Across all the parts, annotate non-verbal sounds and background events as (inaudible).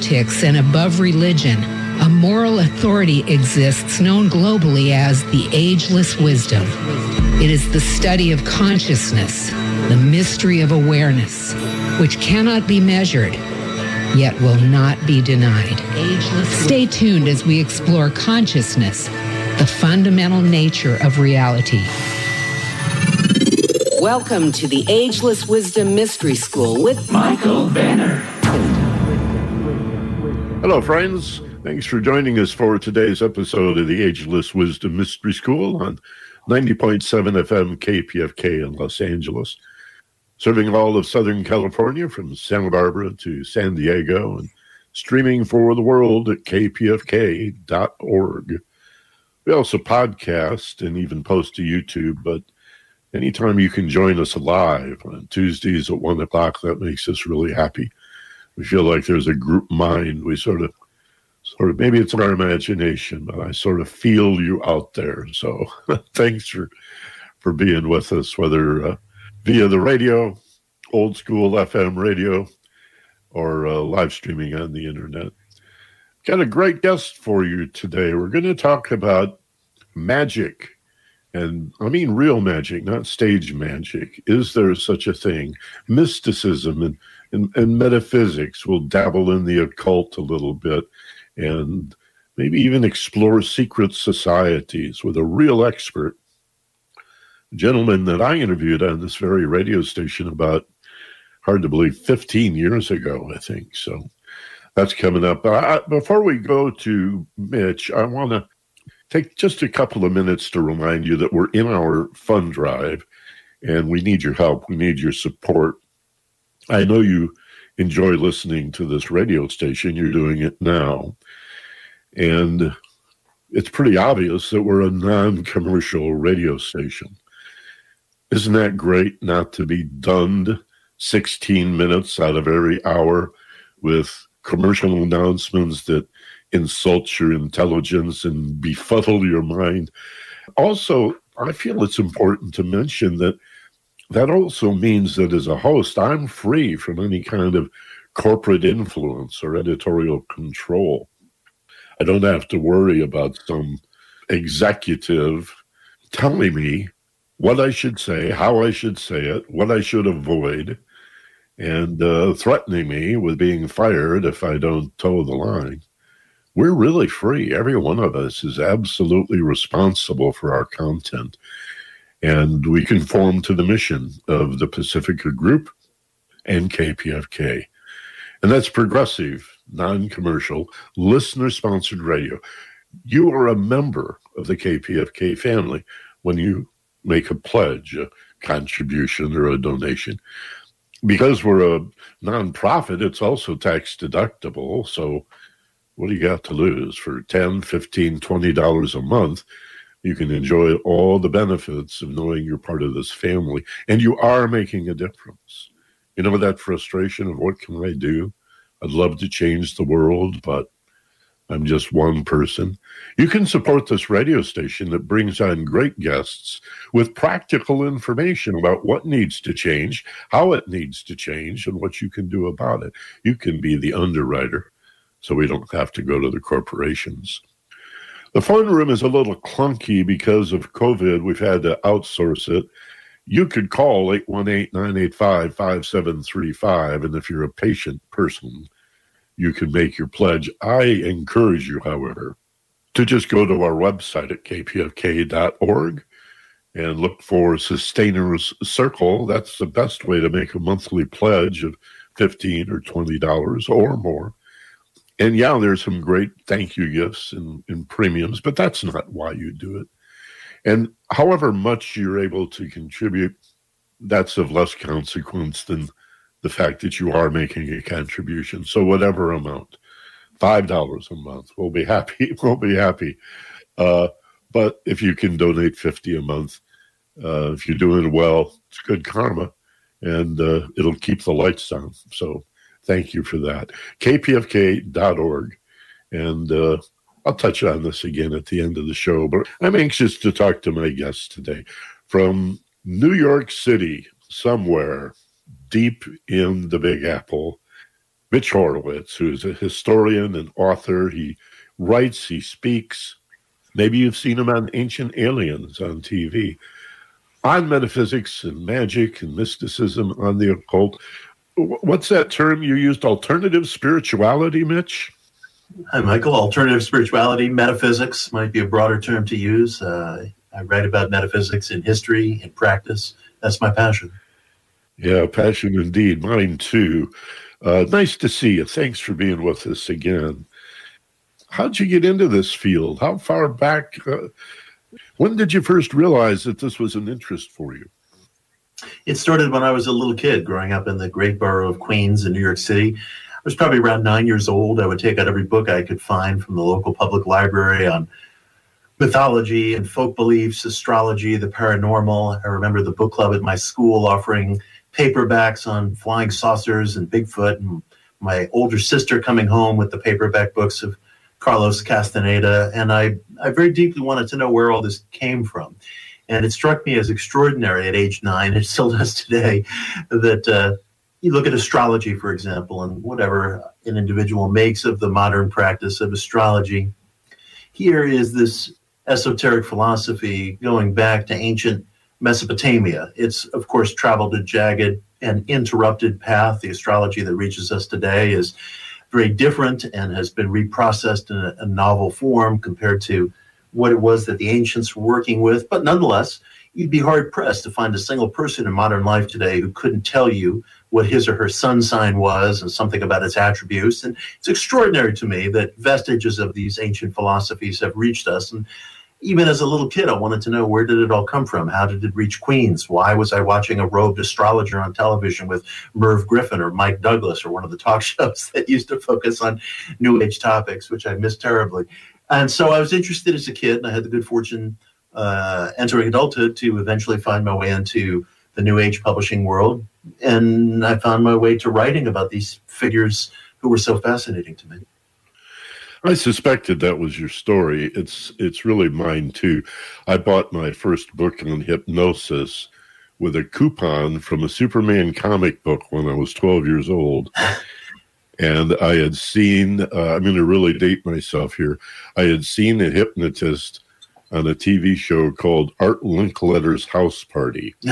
politics and above religion, a moral authority exists known globally as the ageless wisdom. It is the study of consciousness, the mystery of awareness, which cannot be measured, yet will not be denied. Stay tuned as we explore consciousness, the fundamental nature of reality. Welcome to the Ageless Wisdom Mystery School with Michael Benner. Hello, friends. Thanks for joining us for today's episode of the Ageless Wisdom Mystery School on 90.7 FM KPFK in Los Angeles, serving all of Southern California from Santa Barbara to San Diego and streaming for the world at kpfk.org. We also podcast and even post to YouTube, but anytime you can join us live on Tuesdays at 1 o'clock, that makes us really happy. We feel like there's a group mind. We sort of sort of maybe it's our imagination, but I sort of feel you out there. So (laughs) thanks for for being with us, whether uh, via the radio, old school FM radio, or uh, live streaming on the internet. Got a great guest for you today. We're going to talk about magic. And I mean real magic, not stage magic. Is there such a thing? Mysticism and, and, and metaphysics. will dabble in the occult a little bit and maybe even explore secret societies with a real expert. A gentleman that I interviewed on this very radio station about, hard to believe, 15 years ago, I think. So that's coming up. I, before we go to Mitch, I want to take just a couple of minutes to remind you that we're in our fund drive and we need your help. We need your support. I know you enjoy listening to this radio station. You're doing it now. And it's pretty obvious that we're a non commercial radio station. Isn't that great not to be dunned 16 minutes out of every hour with commercial announcements that insult your intelligence and befuddle your mind? Also, I feel it's important to mention that that also means that as a host, I'm free from any kind of corporate influence or editorial control. I don't have to worry about some executive telling me what I should say, how I should say it, what I should avoid, and uh, threatening me with being fired if I don't toe the line. We're really free. Every one of us is absolutely responsible for our content. And we conform to the mission of the Pacifica Group and KPFK. And that's progressive non commercial, listener sponsored radio. You are a member of the KPFK family when you make a pledge, a contribution, or a donation. Because we're a nonprofit, it's also tax deductible. So, what do you got to lose? For 10 15 $20 a month, you can enjoy all the benefits of knowing you're part of this family and you are making a difference. You know, that frustration of what can I do? I'd love to change the world, but I'm just one person. You can support this radio station that brings on great guests with practical information about what needs to change, how it needs to change, and what you can do about it. You can be the underwriter so we don't have to go to the corporations. The phone room is a little clunky because of COVID. We've had to outsource it. You could call 818 985 5735. And if you're a patient person, you can make your pledge. I encourage you, however, to just go to our website at kpfk.org and look for Sustainers Circle. That's the best way to make a monthly pledge of 15 or $20 or more. And yeah, there's some great thank you gifts and, and premiums, but that's not why you do it. And however much you're able to contribute, that's of less consequence than the fact that you are making a contribution. So whatever amount, five dollars a month, we'll be happy. (laughs) We'll be happy. Uh, but if you can donate fifty a month, uh, if you're doing well, it's good karma, and uh, it'll keep the lights on. So thank you for that. KPFK.org, and uh, I'll touch on this again at the end of the show, but I'm anxious to talk to my guests today from New York City, somewhere deep in the Big Apple. Mitch Horowitz, who is a historian and author. He writes, he speaks. Maybe you've seen him on Ancient Aliens on TV. On metaphysics and magic and mysticism on the occult. What's that term you used? Alternative spirituality, Mitch? Hi, Michael. Alternative spirituality, metaphysics might be a broader term to use. Uh, I write about metaphysics in history, in practice. That's my passion. Yeah, passion indeed. Mine too. Uh, nice to see you. Thanks for being with us again. How'd you get into this field? How far back? Uh, when did you first realize that this was an interest for you? It started when I was a little kid, growing up in the great borough of Queens in New York City. I was probably around nine years old. I would take out every book I could find from the local public library on mythology and folk beliefs, astrology, the paranormal. I remember the book club at my school offering paperbacks on flying saucers and Bigfoot, and my older sister coming home with the paperback books of Carlos Castaneda. And I, I very deeply wanted to know where all this came from. And it struck me as extraordinary at age nine, it still does today, that uh, you look at astrology, for example, and whatever an individual makes of the modern practice of astrology. Here is this esoteric philosophy going back to ancient Mesopotamia. It's, of course, traveled a jagged and interrupted path. The astrology that reaches us today is very different and has been reprocessed in a, a novel form compared to what it was that the ancients were working with. But nonetheless, you'd be hard pressed to find a single person in modern life today who couldn't tell you what his or her sun sign was and something about its attributes. And it's extraordinary to me that vestiges of these ancient philosophies have reached us. And even as a little kid, I wanted to know where did it all come from? How did it reach Queens? Why was I watching a robed astrologer on television with Merv Griffin or Mike Douglas or one of the talk (laughs) shows that used to focus on New Age topics, which I missed terribly. And so I was interested as a kid, and I had the good fortune uh, entering adulthood to eventually find my way into the New Age publishing world. And I found my way to writing about these figures who were so fascinating to me. I suspected that was your story. It's it's really mine too. I bought my first book on hypnosis with a coupon from a Superman comic book when I was 12 years old. (laughs) And I had seen, uh, I'm going to really date myself here. I had seen a hypnotist on a TV show called Art Linkletter's House Party. (laughs)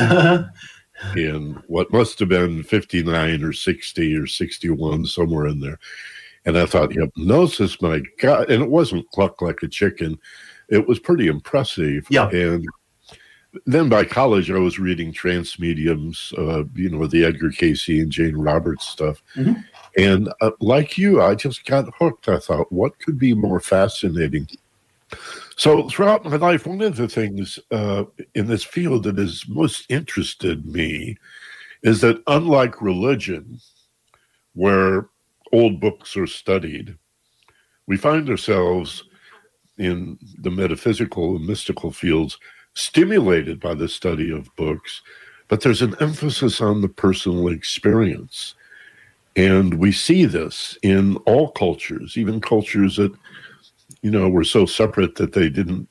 in what must have been 59 or 60 or 61, somewhere in there. And I thought, hypnosis, my God. And it wasn't cluck like a chicken. It was pretty impressive. Yeah. And then by college, I was reading trance mediums, uh, you know, the Edgar Cayce and Jane Roberts stuff. Mm-hmm. And uh, like you, I just got hooked. I thought, what could be more fascinating? So throughout my life, one of the things uh, in this field that has most interested me is that unlike religion, where old books are studied, we find ourselves in the metaphysical and mystical fields stimulated by the study of books, but there's an emphasis on the personal experience. And we see this in all cultures, even cultures that, you know, were so separate that they didn't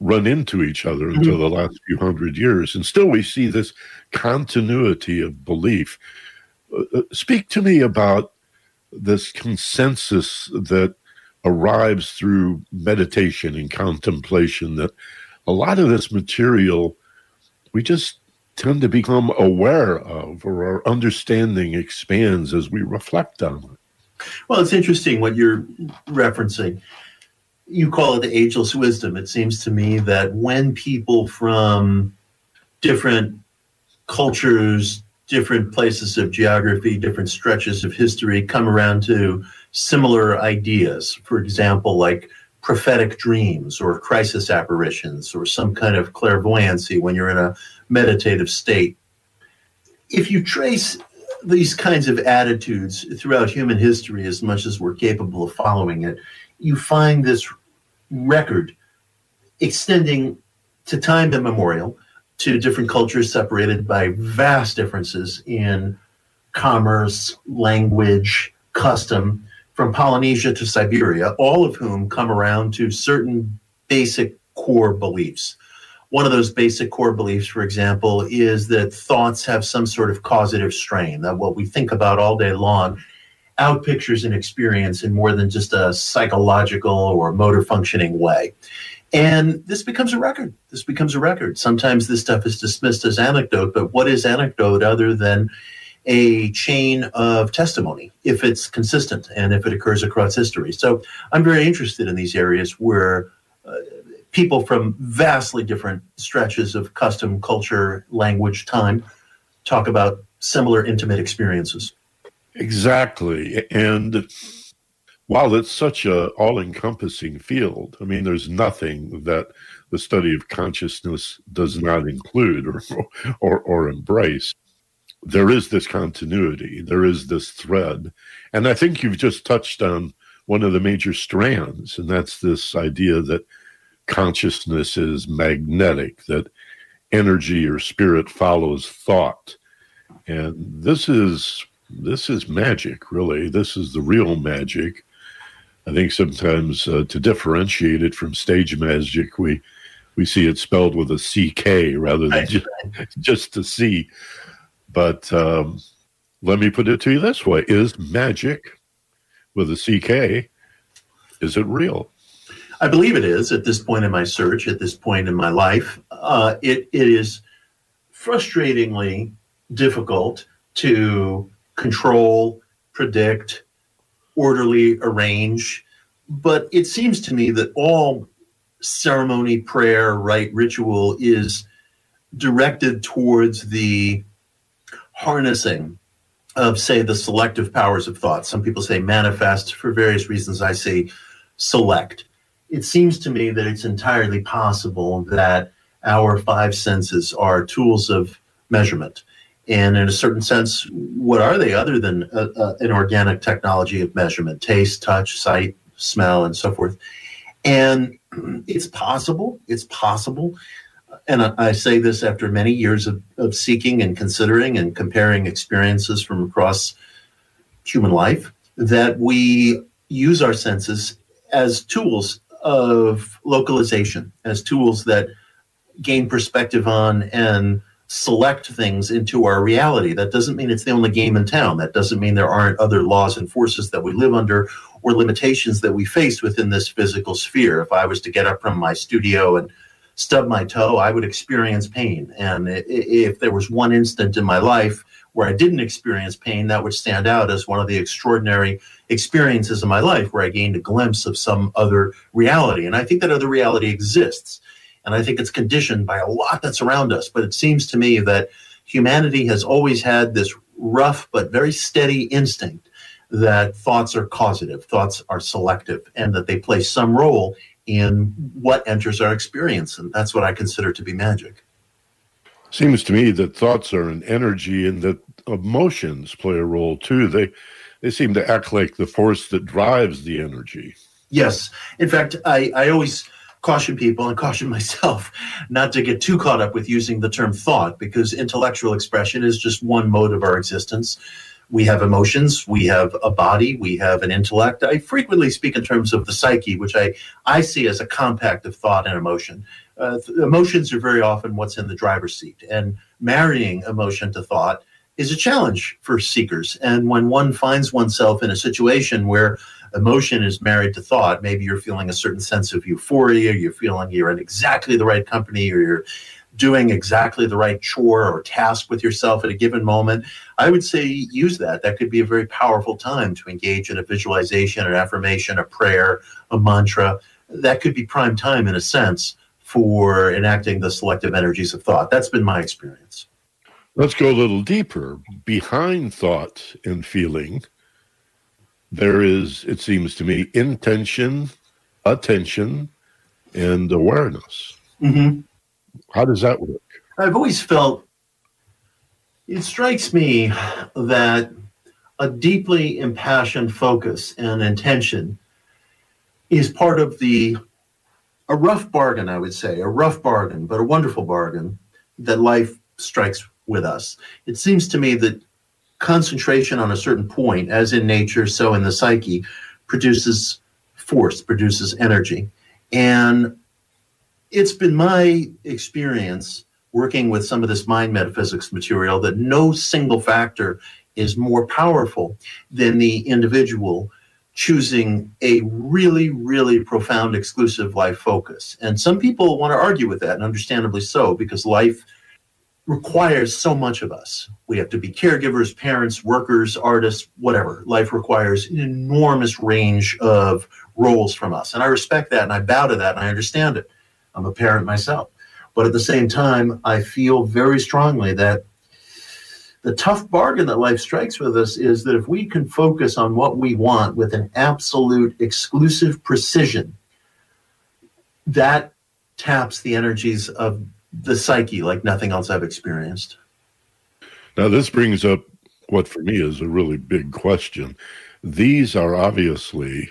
run into each other until mm-hmm. the last few hundred years. And still we see this continuity of belief. Uh, uh speak to me about this consensus that arrives through meditation and contemplation that a lot of this material we just tend to become aware of or our understanding expands as we reflect on it. Well, it's interesting what you're referencing. You call it the ageless wisdom. It seems to me that when people from different cultures, different places of geography, different stretches of history come around to similar ideas. For example, like prophetic dreams or crisis apparitions or some kind of clairvoyancy when you're in a meditative state. If you trace these kinds of attitudes throughout human history as much as we're capable of following it, you find this record extending to time immemorial to different cultures separated by vast differences in commerce, language, custom, from Polynesia to Siberia, all of whom come around to certain basic core beliefs. One of those basic core beliefs, for example, is that thoughts have some sort of causative strain, that what we think about all day long outpictures an experience in more than just a psychological or motor functioning way. And this becomes a record. This becomes a record. Sometimes this stuff is dismissed as anecdote, but what is anecdote other than a chain of testimony if it's consistent and if it occurs across history? So I'm very interested in these areas where uh, people from vastly different stretches of custom, culture, language, time talk about similar intimate experiences. Exactly. And while it's such a all-encompassing field, I mean, there's nothing that the study of consciousness does not include or, or, or embrace. There is this continuity, there is this thread. And I think you've just touched on one of the major strands, and that's this idea that consciousness is magnetic, that energy or spirit follows thought. And this is this is magic, really. This is the real magic. I think sometimes uh, to differentiate it from stage magic, we we see it spelled with a CK rather than just, (laughs) just a C. But um, let me put it to you this way: Is magic with a CK? Is it real? I believe it is at this point in my search, at this point in my life. Uh, it it is frustratingly difficult to control, predict, orderly arrange. But it seems to me that all ceremony, prayer, rite, ritual is directed towards the harnessing of, say, the selective powers of thought. Some people say manifest for various reasons. I say select. It seems to me that it's entirely possible that our five senses are tools of measurement. And in a certain sense, what are they other than a, a, an organic technology of measurement, taste, touch, sight, smell, and so forth? And (clears throat) it's possible, it's possible. And I, say this after many years of, of seeking and considering and comparing experiences from across human life that we use our senses as tools of localization, as tools that gain perspective on and select things into our reality. That doesn't mean it's the only game in town. That doesn't mean there aren't other laws and forces that we live under or limitations that we face within this physical sphere. If I was to get up from my studio and stub my toe, I would experience pain. And if there was one instant in my life where I didn't experience pain, that would stand out as one of the extraordinary experiences in my life where I gained a glimpse of some other reality. And I think that other reality exists. And I think it's conditioned by a lot that's around us. But it seems to me that humanity has always had this rough but very steady instinct that thoughts are causative, thoughts are selective, and that they play some role in what enters our experience. And that's what I consider to be magic. Seems to me that thoughts are an energy and that emotions play a role too. They they seem to act like the force that drives the energy. Yes. In fact, I, I always caution people and caution (laughs) myself not to get too caught up with using the term thought because intellectual expression is just one mode of our existence. We have emotions, we have a body, we have an intellect. I frequently speak in terms of the psyche, which I, I see as a compact of thought and emotion. Uh, emotions are very often what's in the driver's seat, and marrying emotion to thought is a challenge for seekers. And when one finds oneself in a situation where emotion is married to thought. Maybe you're feeling a certain sense of euphoria, you're feeling you're in exactly the right company, or you're doing exactly the right chore or task with yourself at a given moment. I would say use that. That could be a very powerful time to engage in a visualization, an affirmation, a prayer, a mantra. That could be prime time in a sense for enacting the selective energies of thought. That's been my experience. Let's go a little deeper. Behind thought and feeling, there is, it seems to me, intention, attention, and awareness. Mm-hmm. How does that work? I've always felt it strikes me that a deeply impassioned focus and intention is part of the a rough bargain, I would say, a rough bargain, but a wonderful bargain that life strikes with us. It seems to me that concentration on a certain point, as in nature, so in the psyche, produces force, produces energy. And it's been my experience working with some of this mind metaphysics material that no single factor is more powerful than the individual choosing a really, really profound exclusive life focus. And some people want to argue with that, and understandably so, because life requires so much of us. We have to be caregivers, parents, workers, artists, whatever. Life requires an enormous range of roles from us. And I respect that and I bow to that and I understand it. I'm a parent myself. But at the same time, I feel very strongly that the tough bargain that life strikes with us is that if we can focus on what we want with an absolute exclusive precision, that taps the energies of the psyche like nothing else I've experienced. Now, this brings up what for me is a really big question. These are obviously,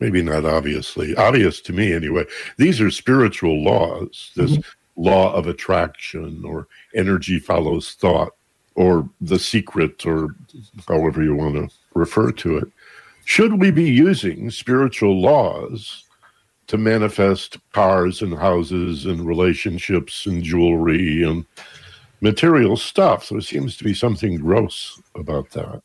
maybe not obviously, obvious to me anyway, these are spiritual laws. This mm-hmm. law of attraction or energy follows thought or the secret or however you want to refer to it. Should we be using spiritual laws to manifest cars and houses and relationships and jewelry and material stuff. So it seems to be something gross about that.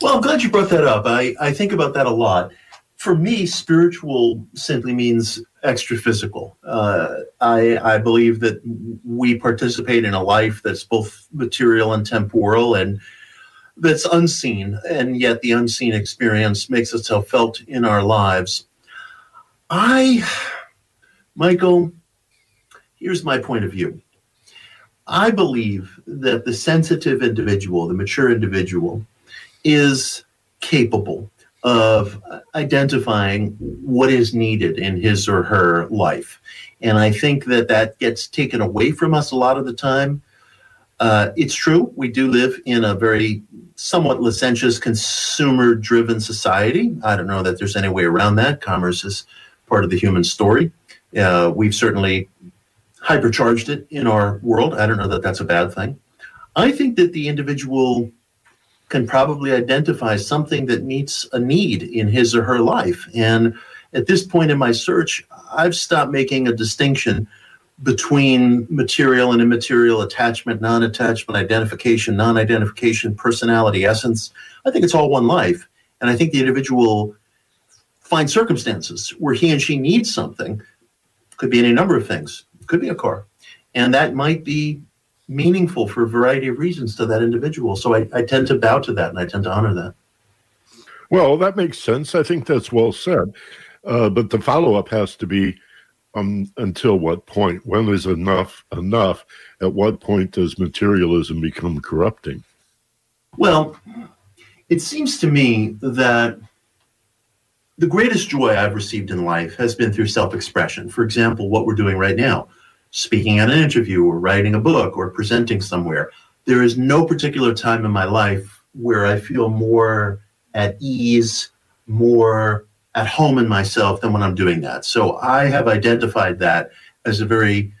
Well, I'm glad you brought that up. I, I think about that a lot. For me, spiritual simply means extra physical. Uh, I, I believe that we participate in a life that's both material and temporal and that's unseen, and yet the unseen experience makes itself felt in our lives. I, Michael, here's my point of view. I believe that the sensitive individual, the mature individual, is capable of identifying what is needed in his or her life. And I think that that gets taken away from us a lot of the time. Uh, it's true, we do live in a very somewhat licentious, consumer driven society. I don't know that there's any way around that. Commerce is part of the human story. Uh, we've certainly hypercharged it in our world. I don't know that that's a bad thing. I think that the individual can probably identify something that meets a need in his or her life. And at this point in my search, I've stopped making a distinction between material and immaterial attachment, non attachment, identification, non identification, personality, essence. I think it's all one life. And I think the individual finds circumstances where he and she needs something. Could be any number of things. Could be a car. And that might be meaningful for a variety of reasons to that individual. So I, I tend to bow to that and I tend to honor that. Well, that makes sense. I think that's well said. Uh, but the follow up has to be um, until what point? When is enough enough? At what point does materialism become corrupting? Well, it seems to me that the greatest joy I've received in life has been through self expression. For example, what we're doing right now, speaking at an interview or writing a book or presenting somewhere. There is no particular time in my life where I feel more at ease, more at home in myself than when I'm doing that. So I have identified that as a very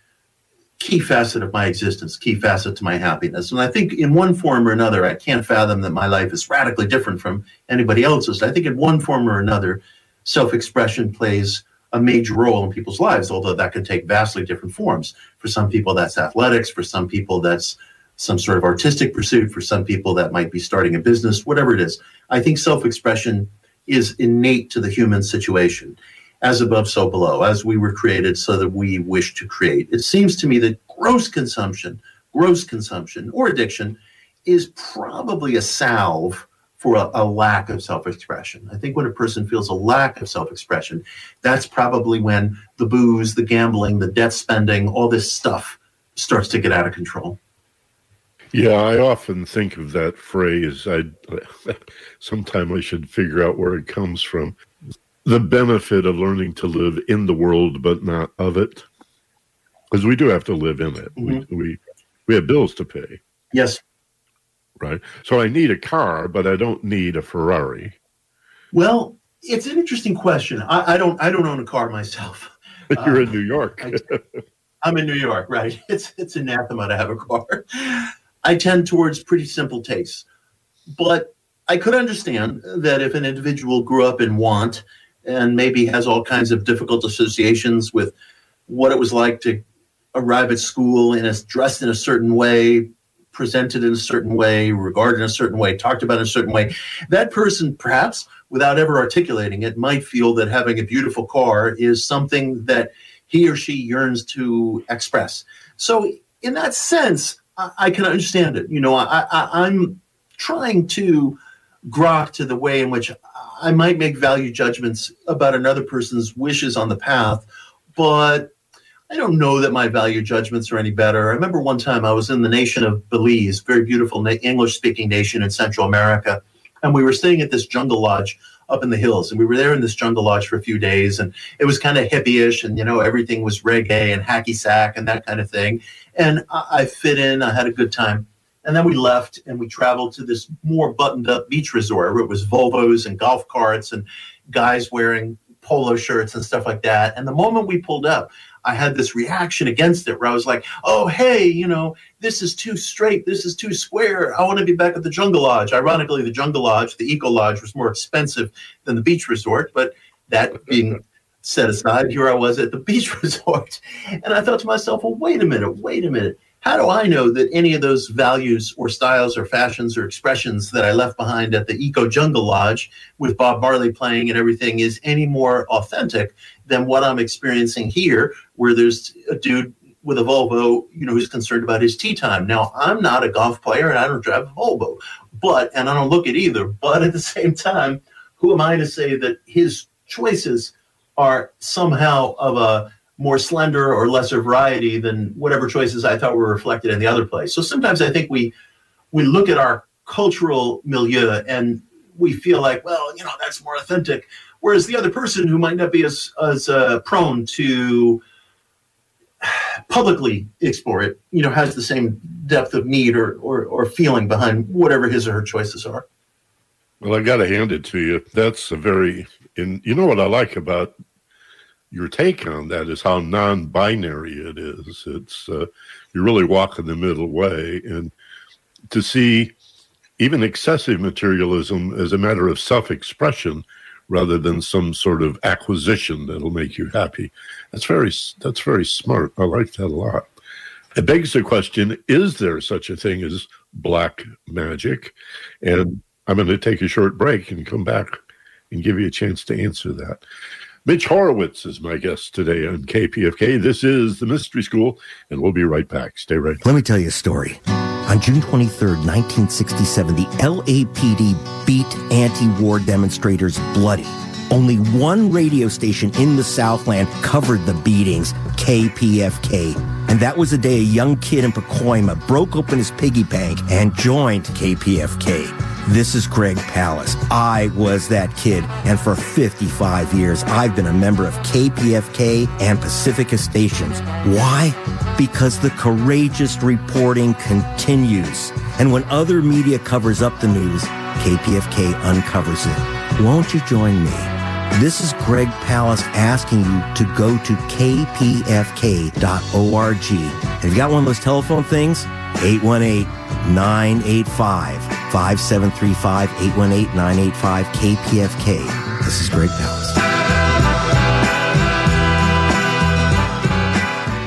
key facet of my existence, key facet to my happiness. And I think in one form or another, I can't fathom that my life is radically different from anybody else's. I think in one form or another, self expression plays a major role in people's lives, although that could take vastly different forms. For some people, that's athletics. For some people, that's some sort of artistic pursuit. For some people, that might be starting a business, whatever it is. I think self expression is innate to the human situation as above, so below, as we were created so that we wish to create. It seems to me that gross consumption, gross consumption or addiction is probably a salve for a, a lack of self expression. I think when a person feels a lack of self expression, that's probably when the booze, the gambling, the debt spending, all this stuff starts to get out of control. Yeah, I often think of that phrase. I (laughs) sometime I should figure out where it comes from the benefit of learning to live in the world but not of it because we do have to live in it mm-hmm. we, we we have bills to pay yes right? So i need a car but i don't need a ferrari. Well it's an interesting question. I, I don't i don't own a car myself. But (laughs) you're in um, new york. I, am in new york right? (laughs) It's it's anathema to have a car. (laughs) I tend towards pretty simple tastes. But i could understand that if an individual grew up in want and maybe has all kinds of difficult associations with what it was like to arrive at school and a dressed in a certain way, presented in a certain way, regarded in a certain way, talked about in a certain way, that person perhaps without ever articulating it might feel that having a beautiful car is something that he or she yearns to express. So in that sense, I, I can understand it. You know, I, I, I'm trying to grok to the way in which I might make value judgments about another person's wishes on the path, but I don't know that my value judgments are any better. I remember one time I was in the nation of Belize, very beautiful English speaking nation in Central America, and we were staying at this jungle lodge up in the hills. And we were there in this jungle lodge for a few days, and it was kind of hippie-ish, and you know everything was reggae and hacky sack and that kind of thing. And I, I fit in. I had a good time. And then we left and we traveled to this more buttoned up beach resort where it was Volvos and golf carts and guys wearing polo shirts and stuff like that. And the moment we pulled up, I had this reaction against it where I was like, oh, hey, you know, this is too straight. This is too square. I want to be back at the Jungle Lodge. Ironically, the Jungle Lodge, the Eco Lodge, was more expensive than the beach resort. But that being set aside, here I was at the (laughs) beach resort. And I thought to myself, well, wait a minute, wait a minute how do I know that any of those values or styles or fashions or expressions that I left behind at the Eco Jungle Lodge with Bob Marley playing and everything is any more authentic than what I'm experiencing here, where there's a dude with a Volvo, you know, who's concerned about his tea time. Now, I'm not a golf player and I don't drive a Volvo, but, and I don't look at either, but at the same time, who am I to say that his choices are somehow of a more slender or lesser variety than whatever choices I thought were reflected in the other place. So sometimes I think we we look at our cultural milieu and we feel like, well, you know, that's more authentic, whereas the other person who might not be as as uh, prone to publicly explore it, you know, has the same depth of need or, or, or feeling behind whatever his or her choices are. Well, I got to hand it to you. That's a very, and you know what I like about your take on that is how non-binary it is. It's uh, you really walk in the middle way, and to see even excessive materialism as a matter of self-expression rather than some sort of acquisition that'll make you happy. That's very that's very smart. I like that a lot. It begs the question: Is there such a thing as black magic? And I'm going to take a short break and come back and give you a chance to answer that. Mitch Horowitz is my guest today on KPFK. This is the Mystery School, and we'll be right back. Stay right. Let me tell you a story. On June 23, 1967, the LAPD beat anti-war demonstrators bloody. Only one radio station in the Southland covered the beatings, KPFK. And that was the day a young kid in Pacoima broke open his piggy bank and joined KPFK. This is Greg Palast. I was that kid, and for 55 years, I've been a member of KPFK and Pacifica stations. Why? Because the courageous reporting continues. And when other media covers up the news, KPFK uncovers it. Won't you join me? This is Greg Palast asking you to go to kpfk.org. Have you got one of those telephone things? 818 985 5735 818 985 KPFK. This is Greg Palast.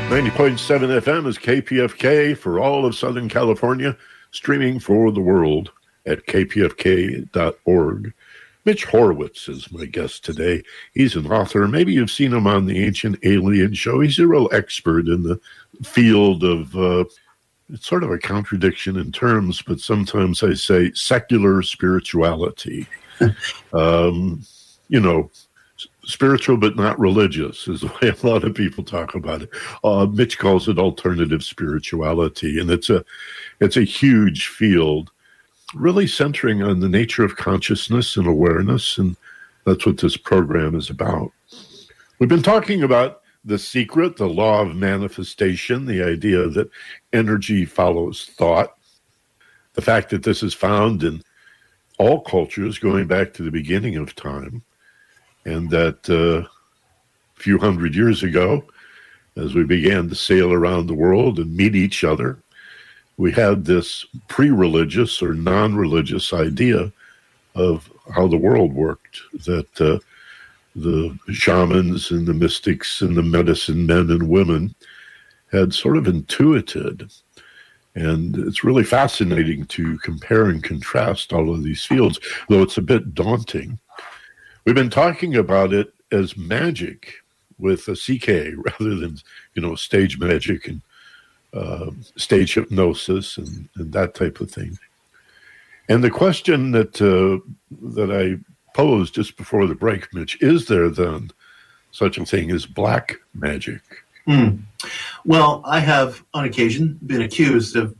90.7 FM is KPFK for all of Southern California, streaming for the world at kpfk.org. Mitch Horowitz is my guest today. He's an author. Maybe you've seen him on the Ancient Alien Show. He's a real expert in the field of uh, it's sort of a contradiction in terms, but sometimes I say secular spirituality. (laughs) um, you know, spiritual but not religious is the way a lot of people talk about it. Uh, Mitch calls it alternative spirituality, and it's a it's a huge field, really centering on the nature of consciousness and awareness, and that's what this program is about. We've been talking about the secret, the law of manifestation, the idea that energy follows thought, the fact that this is found in all cultures going back to the beginning of time, and that uh, a few hundred years ago, as we began to sail around the world and meet each other, we had this pre religious or non religious idea of how the world worked, that uh, the shamans and the mystics and the medicine men and women had sort of intuited And it's really fascinating to compare and contrast all of these fields, though it's a bit daunting. We've been talking about it as magic with a CK (laughs) rather than, you know, stage magic and uh, stage hypnosis and, and, that type of thing. And the question that uh, that I posed just before the break, Mitch, is there then such a thing as black magic? Hmm. Well, I have on occasion been accused of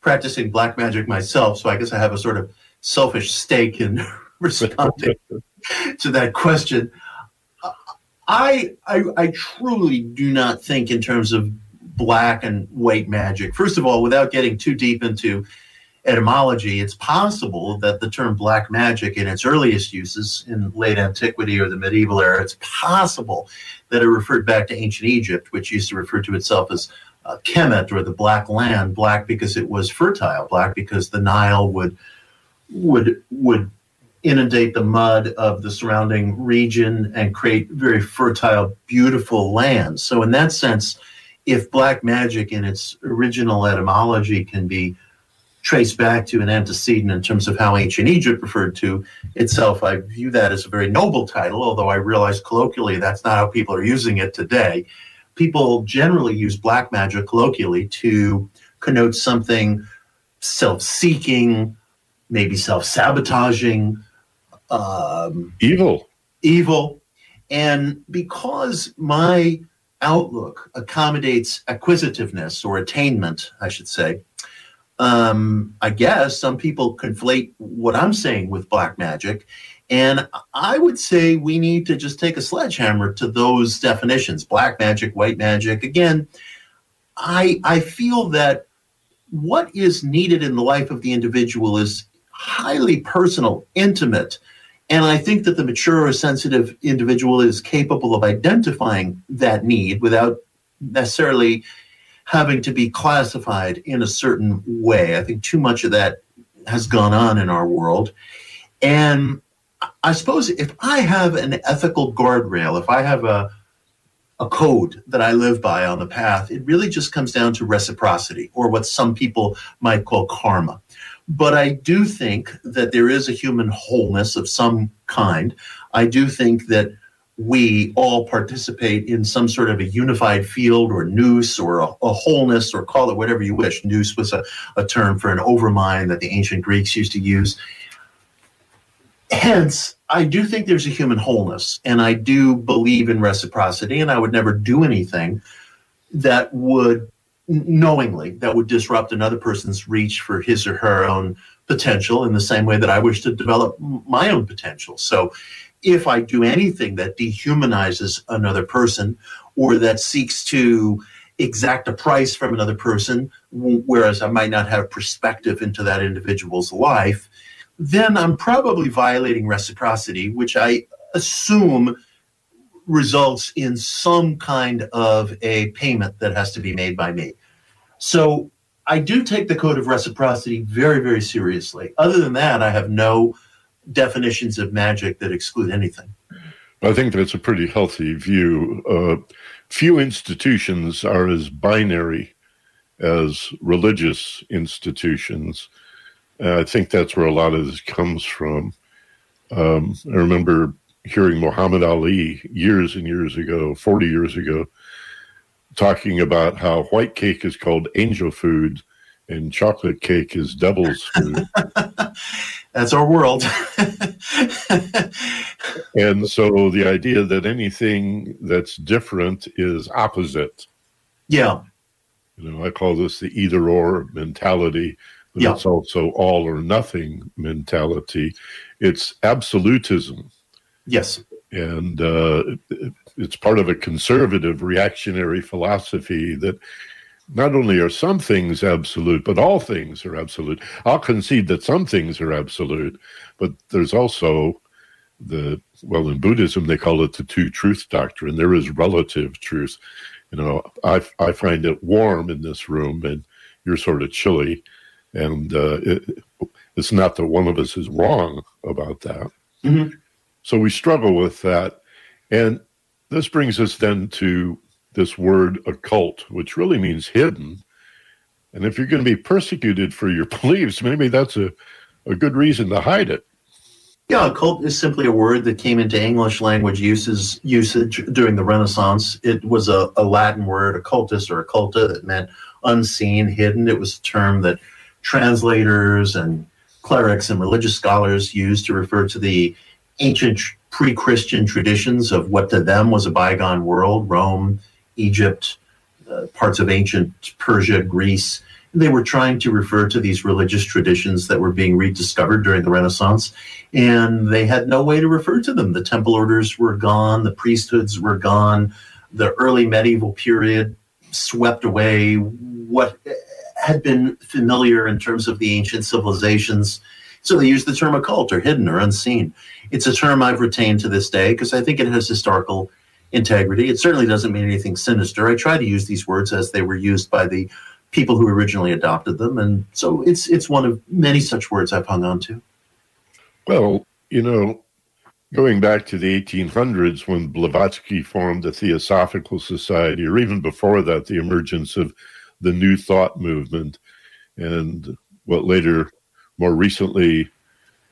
practicing black magic myself, so I guess I have a sort of selfish stake in (laughs) responding (laughs) to that question. I, I, I truly do not think in terms of black and white magic. First of all, without getting too deep into etymology, it's possible that the term black magic in its earliest uses in late antiquity or the medieval era, it's possible that it referred back to ancient Egypt, which used to refer to itself as uh, Kemet or the black land, black because it was fertile, black because the Nile would would would inundate the mud of the surrounding region and create very fertile, beautiful lands. So in that sense, if black magic in its original etymology can be traced back to an antecedent in terms of how ancient Egypt referred to itself. I view that as a very noble title, although I realize colloquially that's not how people are using it today. People generally use black magic colloquially to connote something self seeking, maybe self sabotaging, um, evil. Evil. And because my outlook accommodates acquisitiveness or attainment, I should say, um, I guess some people conflate what I'm saying with black magic. And I would say we need to just take a sledgehammer to those definitions black magic, white magic. Again, I, I feel that what is needed in the life of the individual is highly personal, intimate. And I think that the mature or sensitive individual is capable of identifying that need without necessarily having to be classified in a certain way. I think too much of that has gone on in our world. And I suppose if I have an ethical guardrail, if I have a a code that I live by on the path, it really just comes down to reciprocity or what some people might call karma. But I do think that there is a human wholeness of some kind. I do think that we all participate in some sort of a unified field or nous or a, a, wholeness or call it whatever you wish. Nous was a, a term for an overmind that the ancient Greeks used to use. Hence, I do think there's a human wholeness, and I do believe in reciprocity, and I would never do anything that would knowingly that would disrupt another person's reach for his or her own potential in the same way that I wish to develop my own potential. So if I do anything that dehumanizes another person or that seeks to exact a price from another person, whereas I might not have perspective into that individual's life, then I'm probably violating reciprocity, which I assume results in some kind of a payment that has to be made by me. So I do take the code of reciprocity very, very seriously. Other than that, I have no definitions of magic that exclude anything. I think that's a pretty healthy view. Uh, few institutions are as binary as religious institutions. Uh, I think that's where a lot of this comes from. Um, I remember hearing Muhammad Ali years and years ago, 40 years ago, talking about how white cake is called angel food and chocolate cake is devil's food. (laughs) That's our world. (laughs) and so the idea that anything that's different is opposite. Yeah. You know, I call this the either or mentality, but yeah. it's also all or nothing mentality. It's absolutism. Yes. And uh, it's part of a conservative reactionary philosophy that not only are some things absolute, but all things are absolute. I'll concede that some things are absolute, but there's also the, well, in Buddhism, they call it the two truth doctrine. There is relative truth. You know, I, I find it warm in this room and you're sort of chilly. And uh, it, it's not that one of us is wrong about that. Mm-hmm. So we struggle with that. And this brings us then to this word occult, which really means hidden. And if you're going to be persecuted for your (laughs) beliefs, maybe that's a, a good reason to hide it. Yeah, occult is simply a word that came into English language uses usage during the Renaissance. It was a, a Latin word, occultus or occulta, that meant unseen, hidden. It was a term that translators and clerics and religious scholars used to refer to the ancient pre Christian traditions of what to them was a bygone world Rome, Egypt, uh, parts of ancient Persia, Greece. They were trying to refer to these religious traditions that were being rediscovered during the Renaissance, and they had no way to refer to them. The temple orders were gone, the priesthoods were gone, the early medieval period swept away what had been familiar in terms of the ancient civilizations. So they use the term occult or hidden or unseen. It's a term I've retained to this day because I think it has historical integrity. It certainly doesn't mean anything sinister. I try to use these words as they were used by the people who originally adopted them, and so it's it's one of many such words I've hung on to. Well, you know, going back to the 1800s when Blavatsky formed the Theosophical Society, or even before that, the emergence of the New Thought movement, and what later, more recently,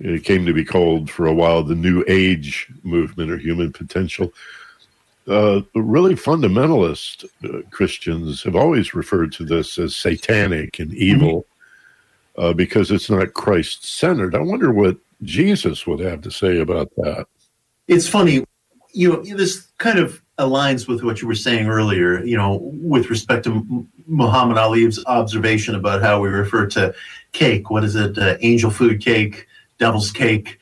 it came to be called for a while the New Age movement or human potential uh, really fundamentalist uh, Christians have always referred to this as satanic and evil mm-hmm. uh, because it's not Christ centered. I wonder what Jesus would have to say about that. It's funny, you know, this kind of aligns with what you were saying earlier, you know, with respect to Muhammad Ali's observation about how we refer to cake. What is it? Uh, angel food cake, devil's cake.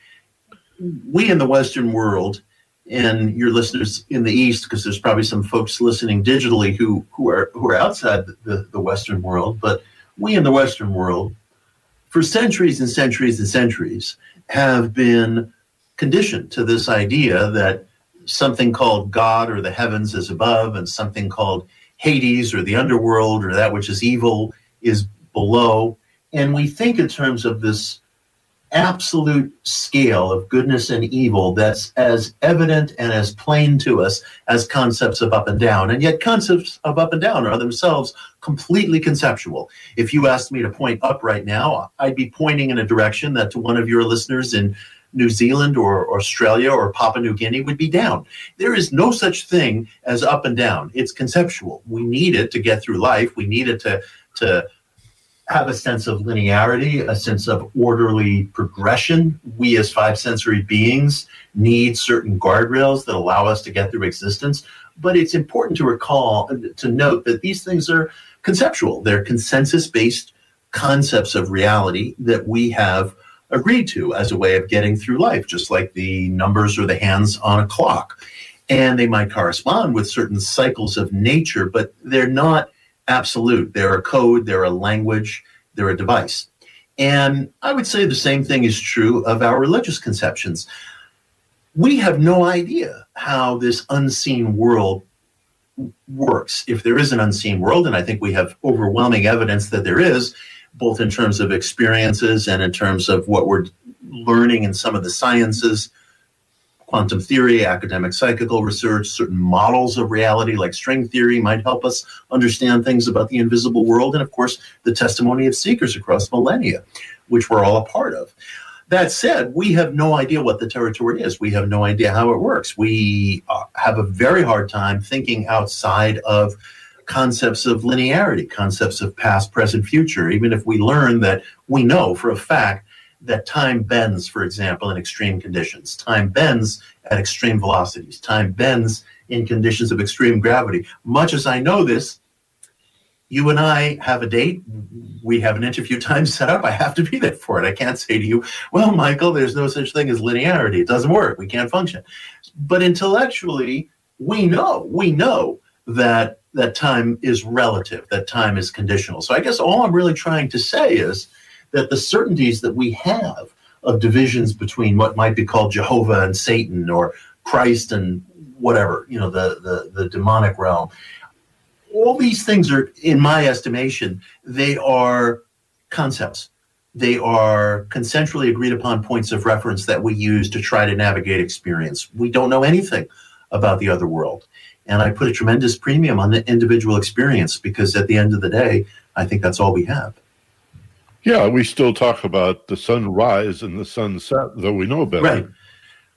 We in the Western world and your listeners in the East, because there's probably some folks listening digitally who who are who are outside the, the Western world, but we in the Western world, for centuries and centuries and centuries, have been conditioned to this idea that something called God or the heavens is above, and something called Hades or the underworld or that which is evil is below. And we think in terms of this absolute scale of goodness and evil that's as evident and as plain to us as concepts of up and down. And yet, concepts of up and down are themselves completely conceptual. If you asked me to point up right now, I'd be pointing in a direction that to one of your listeners in New Zealand or Australia or Papua New Guinea would be down. There is no such thing as up and down. It's conceptual. We need it to get through life. We need it to to have a sense of linearity, a sense of orderly progression. We, as five sensory beings, need certain guardrails that allow us to get through existence. But it's important to recall, to note that these things are conceptual, they're consensus based concepts of reality that we have agreed to as a way of getting through life, just like the numbers or the hands on a clock. And they might correspond with certain cycles of nature, but they're not absolute. They're a code, they're a language, they're a device. And I would say the same thing is true of our religious conceptions. We have no idea how this unseen world works. If there is an unseen world, and I think we have overwhelming evidence that there is, both in terms of experiences and in terms of what we're learning in some of the sciences quantum theory, academic psychical research, certain models of reality like string theory might help us understand things about the invisible world, and of course, the testimony of seekers across millennia, which we're all a part of. That said, we have no idea what the territory is. We have no idea how it works. We uh, have a very hard time thinking outside of concepts of linearity, concepts of past, present, future, even if we learn that we know for a fact that time bends, for example, in extreme conditions. Time bends at extreme velocities. Time bends in conditions of extreme gravity. Much as I know this, you and I have a date. We have an interview (laughs) time set up. I have to be there for it. I can't say to you, well, Michael, there's no such thing as linearity. It doesn't work. We can't function. But intellectually, we know, we know that that time is relative, that time is conditional. So I guess all I'm really trying to say is that the certainties that we have of divisions between what might be called Jehovah and Satan or Christ and whatever, you know, the, the, the demonic realm, all these things are, in my estimation, they are concepts. They are consensually agreed upon points of reference that we use to try to navigate experience. We don't know anything about the other world. And I put a tremendous premium on the individual experience because at the end of the day, I think that's all we have. Yeah, we still talk about the sunrise and the sunset, though we know better. Right,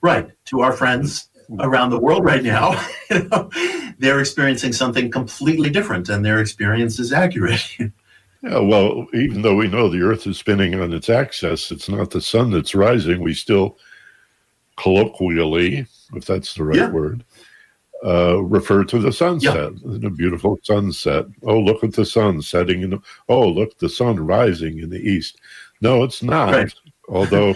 right. To our friends around the world right now, (laughs) you know, they're experiencing something completely different, and their experience is accurate. (laughs) yeah, well, even though we know the Earth is spinning on its axis, it's not the sun that's rising. We still colloquially, if that's the right yeah. word, uh, refer to the sunset, yeah. the beautiful sunset. Oh, look at the sun setting in the. Oh, look, the sun rising in the east. No, it's not. Right. (laughs) Although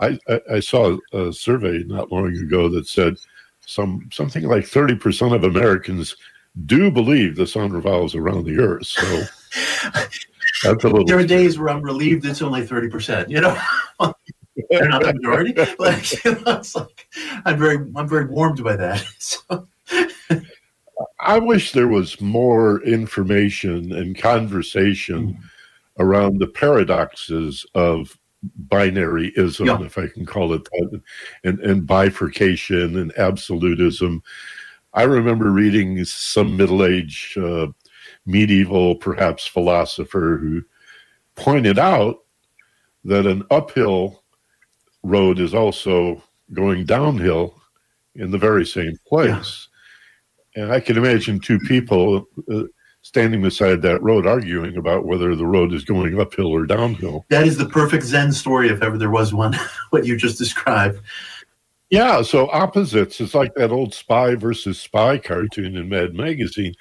I, I, I, saw a survey not long ago that said some something like thirty percent of Americans do believe the sun revolves around the earth. So (laughs) that's a little. There are days where I'm relieved it's only thirty percent. You know. (laughs) (laughs) They're not the majority, but you know, like I'm very I'm very warmed by that. (laughs) So. I wish there was more information and conversation mm. around the paradoxes of binaryism, yeah. if I can call it that, and, and bifurcation and absolutism. I remember reading some middle age, uh, medieval, perhaps philosopher who pointed out that an uphill road is also going downhill in the very same place. Yeah. And I can imagine two people uh, standing beside that road arguing about whether the road is going uphill or downhill. That is the perfect Zen story, if ever there was one, (laughs) what you just described. Yeah, so opposites. It's like that old spy versus spy cartoon in Mad Magazine.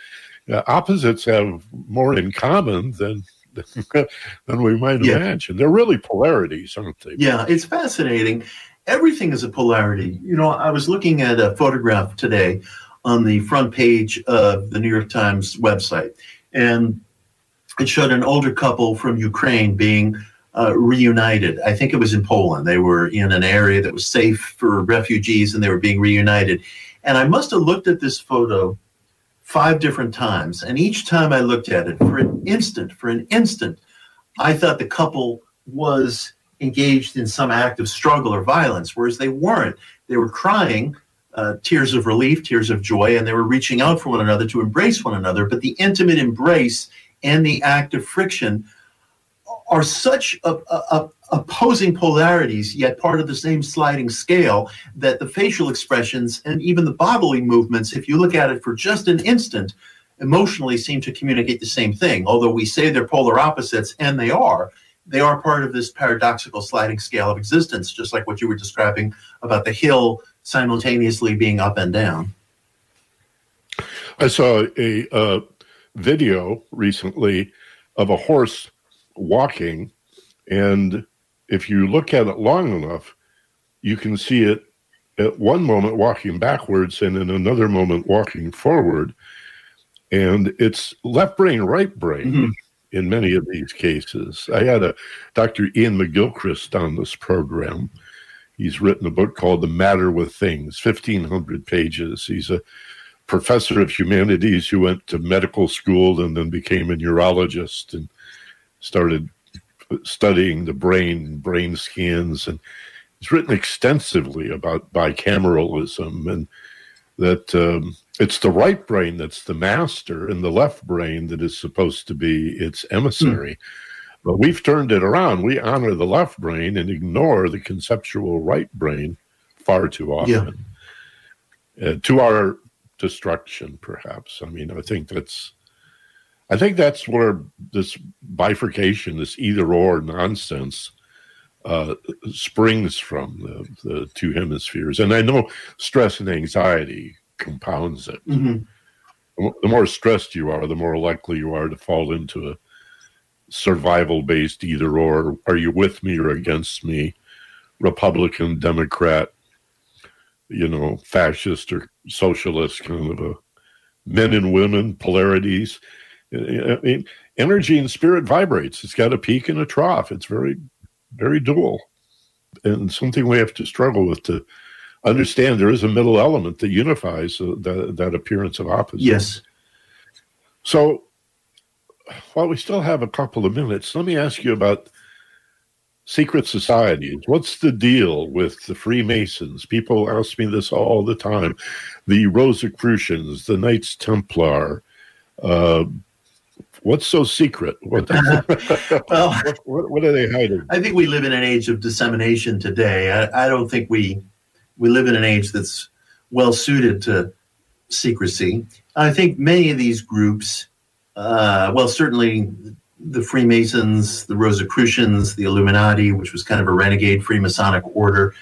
Uh, opposites have more in common than (laughs) than we might yeah. imagine. They're really polarities, aren't they? Yeah, it's fascinating. Everything is a polarity. You know, I was looking at a photograph today on the front page of the New York Times website, and it showed an older couple from Ukraine being uh, reunited. I think it was in Poland. They were in an area that was safe for refugees and they were being reunited. And I must have looked at this photo five different times. And each time I looked at it, for an instant, for an instant, I thought the couple was engaged in some act of struggle or violence, whereas they weren't. They were crying uh, tears of relief, tears of joy, and they were reaching out for one another to embrace one another. But the intimate embrace and the act of friction are such a, a, a opposing polarities, yet part of the same sliding scale, that the facial expressions and even the bodily movements, if you look at it for just an instant, emotionally seem to communicate the same thing. Although we say they're polar opposites, and they are, they are part of this paradoxical sliding scale of existence, just like what you were describing about the hill simultaneously being up and down. I saw a uh, video recently of a horse walking, and if you look at it long enough, you can see it at one moment walking backwards and in another moment walking forward. And it's left brain, right brain mm-hmm. in many of these cases. I had a Dr. Iain McGilchrist on this program. He's written a book called The Matter with Things, 1,500 pages. He's a professor of humanities who went to medical school and then became a neurologist and started studying the brain, brain scans, and he's written extensively about bicameralism and that um, it's the right brain that's the master and the left brain that is supposed to be its emissary. Mm. But we've turned it around. We honor the left brain and ignore the conceptual right brain far too often. Yeah. Uh, to our destruction, perhaps. I mean, I think that's I think that's where this bifurcation, this either or nonsense, uh, springs from the, the, two hemispheres. And I know stress and anxiety compounds it. Mm-hmm. The more stressed you are, the more likely you are to fall into a survival based either or. Are you with me or against me? Republican, Democrat, you know, fascist or socialist kind of a men and women polarities I mean, energy and spirit vibrates. It's got a peak and a trough. It's very, very dual, and something we have to struggle with to understand. There is a middle element that unifies uh, that that appearance of opposites. Yes. So, while we still have a couple of minutes, let me ask you about secret societies. What's the deal with the Freemasons? People ask me this all the time. The Rosicrucians, the Knights Templar, uh, What's so secret? What, (laughs) (laughs) well, what, what, are they hiding? I think we live in an age of dissemination today. I, I don't think we we live in an age that's well suited to secrecy. I think many of these groups, uh, well, certainly the Freemasons, the Rosicrucians, the Illuminati, which was kind of a renegade Freemasonic order,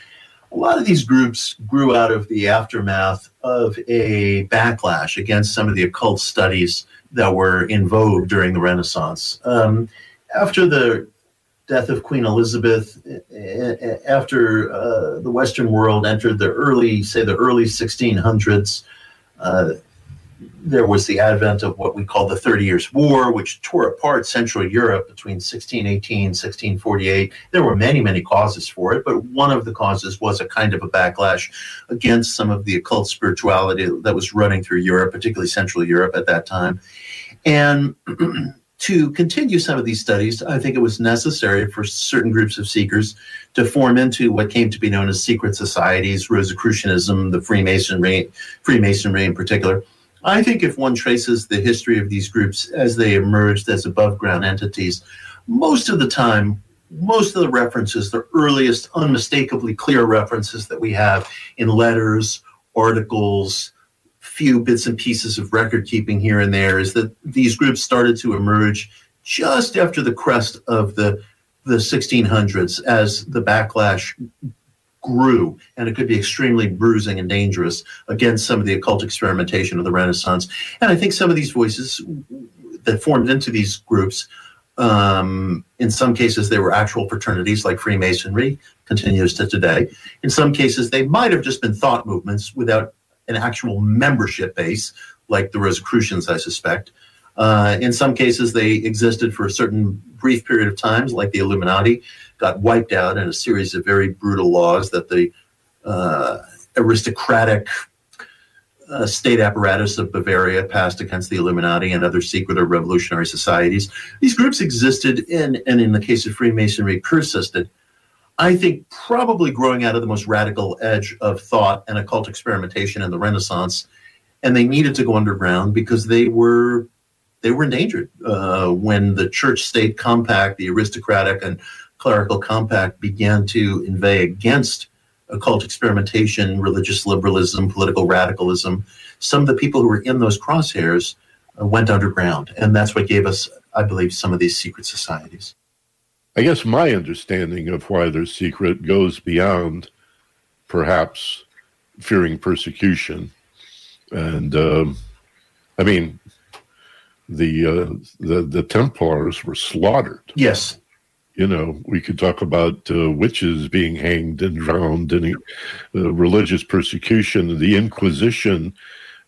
a lot of these groups grew out of the aftermath of a backlash against some of the occult studies that were in vogue during the Renaissance. Um, after the death of Queen Elizabeth, after uh, the Western world entered the early, say, the early 1600s, uh, there was the advent of what we call the Thirty Years' War, which tore apart Central Europe between 1618 and 1648. There were many, many causes for it, but one of the causes was a kind of a backlash against some of the occult spirituality that was running through Europe, particularly Central Europe at that time. And (clears throat) to continue some of these studies, I think it was necessary for certain groups of seekers to form into what came to be known as secret societies, Rosicrucianism, the Freemasonry, Freemasonry in particular. I think if one traces the history of these groups as they emerged as above ground entities, most of the time, most of the references, the earliest unmistakably clear references that we have in letters, articles, few bits and pieces of record keeping here and there is that these groups started to emerge just after the crest of the the 1600s as the backlash grew and it could be extremely bruising and dangerous against some of the occult experimentation of the renaissance and i think some of these voices that formed into these groups um, in some cases they were actual fraternities like freemasonry continues to today in some cases they might have just been thought movements without an actual membership base, like the Rosicrucians, I suspect. Uh, in some cases, they existed for a certain brief period of times, like the Illuminati, got wiped out in a series of very brutal laws that the uh, aristocratic uh, state apparatus of Bavaria passed against the Illuminati and other secret or revolutionary societies. These groups existed, in, and in the case of Freemasonry, persisted I think probably growing out of the most radical edge of thought and occult experimentation in the Renaissance, and they needed to go underground because they were they were endangered uh, when the church-state compact, the aristocratic and clerical compact, began to inveigh against occult experimentation, religious liberalism, political radicalism. Some of the people who were in those crosshairs uh, went underground, and that's what gave us, I believe, some of these secret societies. I guess my understanding of why they're secret goes beyond perhaps fearing persecution. And um, I mean, the, uh, the the Templars were slaughtered. Yes, you know, we could talk about uh, witches being hanged and drowned, and uh, religious persecution, the Inquisition.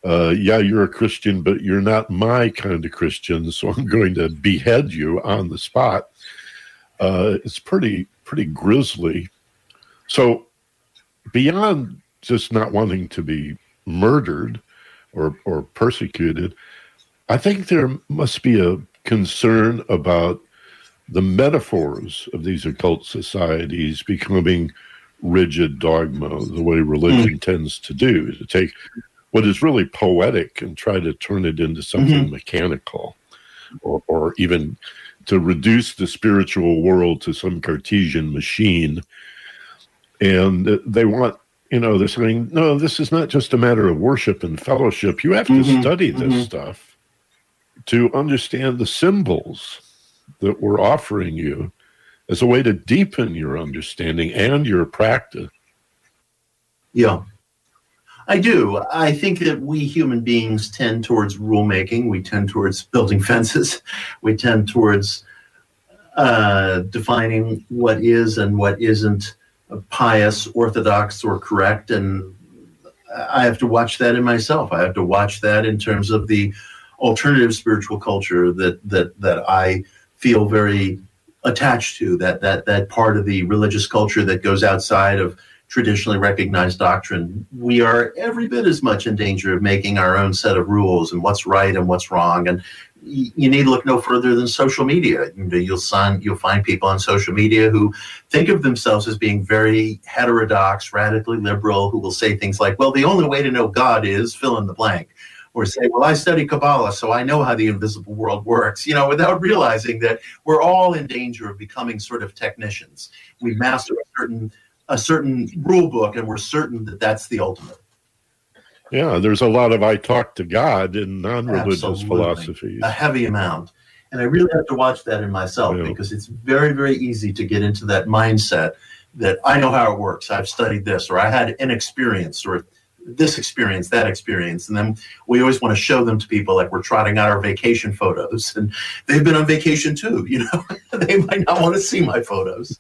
Uh, yeah, you're a Christian, but you're not my kind of Christian, so I'm going to behead you on the spot uh, it's pretty pretty grisly. So beyond just not wanting to be murdered or or persecuted, I think there must be a concern about the metaphors of these occult societies becoming rigid dogma, the way religion mm. tends to do, to take what is really poetic and try to turn it into something mm-hmm. mechanical or, or even to reduce the spiritual world to some Cartesian machine. And they want, you know, they're saying, no, this is not just a matter of worship and fellowship. You have to mm-hmm. study this mm-hmm. stuff to understand the symbols that we're offering you as a way to deepen your understanding and your practice. Yeah. I do. I think that we human beings tend towards rulemaking. We tend towards building (laughs) fences. We tend towards uh, defining what is and what isn't pious, orthodox, or correct. And I have to watch that in myself. I have to watch that in terms of the alternative spiritual culture that that that I feel very attached to. That that that part of the religious culture that goes outside of traditionally recognized doctrine, we are every bit as much in danger of making our own set of rules and what's right and what's wrong. And you need to look no further than social media. You'll find you'll find people on social media who think of themselves as being very heterodox, radically liberal, who will say things like, "Well, the only way to know God is fill in the blank." Or say, well, I study Kabbalah, so I know how the invisible world works, you know, without (laughs) realizing that we're all in danger of becoming sort of technicians. We master a certain a certain rule book and we're certain that that's the ultimate. Yeah, there's a lot of I talk to God in non-religious Absolutely. philosophies. A heavy amount. And I really have to watch that in myself yeah. because it's very, very easy to get into that mindset that I know how it works. I've studied this, or I had an experience, or this experience, that experience. And then we always want to show them to people like we're trotting out our vacation photos. And they've been on vacation too, (laughs) you know, they might not want to see my photos.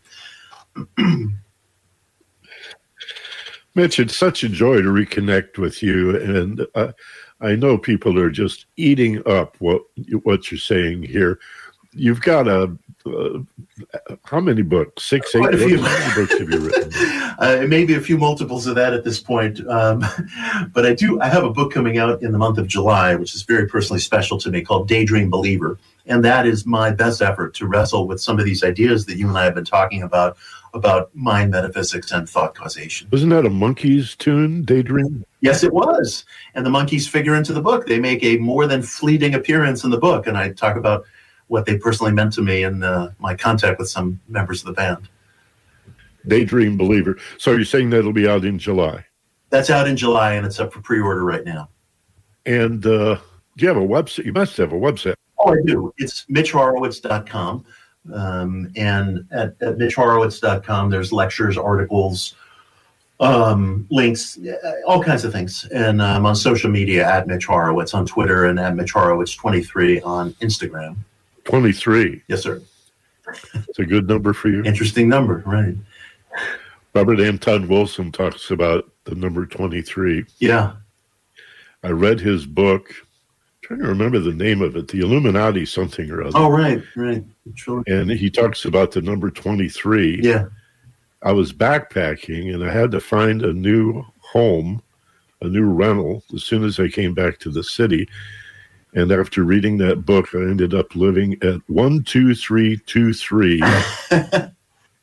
(clears throat) Mitch, it's such a joy to reconnect with you. And uh, I know people are just eating up what, what you're saying here. You've got a uh, how many books? Six, eight. Quite a few. How many books have you written? (laughs) uh, maybe a few multiples of that at this point. Um, (laughs) but I do. I have a book coming out in the month of July, which is very personally special to me, called Daydream Believer, and that is my best effort to wrestle with some of these ideas that you and I have been talking about about mind metaphysics and thought causation. Wasn't that a Monkees tune, Daydream? Yes, it was. And the Monkees figure into the book. They make a more than fleeting appearance in the book, and I talk about what they personally meant to me and uh, my contact with some members of the band. Daydream Believer. So you're saying that'll be out in July? That's out in July and it's up for pre-order right now. And uh, do you have a website? You must have a website. Oh, I do. It's mitchhorowitz.com. Um, and at, at mitchhorowitz.com, there's lectures, articles, um, links, all kinds of things. And I'm um, on social media at Mitch Horowitz on Twitter and at Mitch Horowitz23 on Instagram. 23. Yes, sir. It's a good number for you. Interesting number, right? Robert Anton Wilson talks about the number 23. Yeah. I read his book. I'm trying to remember the name of it, the Illuminati something or other. Oh, right, right. Sure. And he talks about the number 23. Yeah. I was backpacking and I had to find a new home, a new rental as soon as I came back to the city. And after reading that book, I ended up living at 12323. (laughs)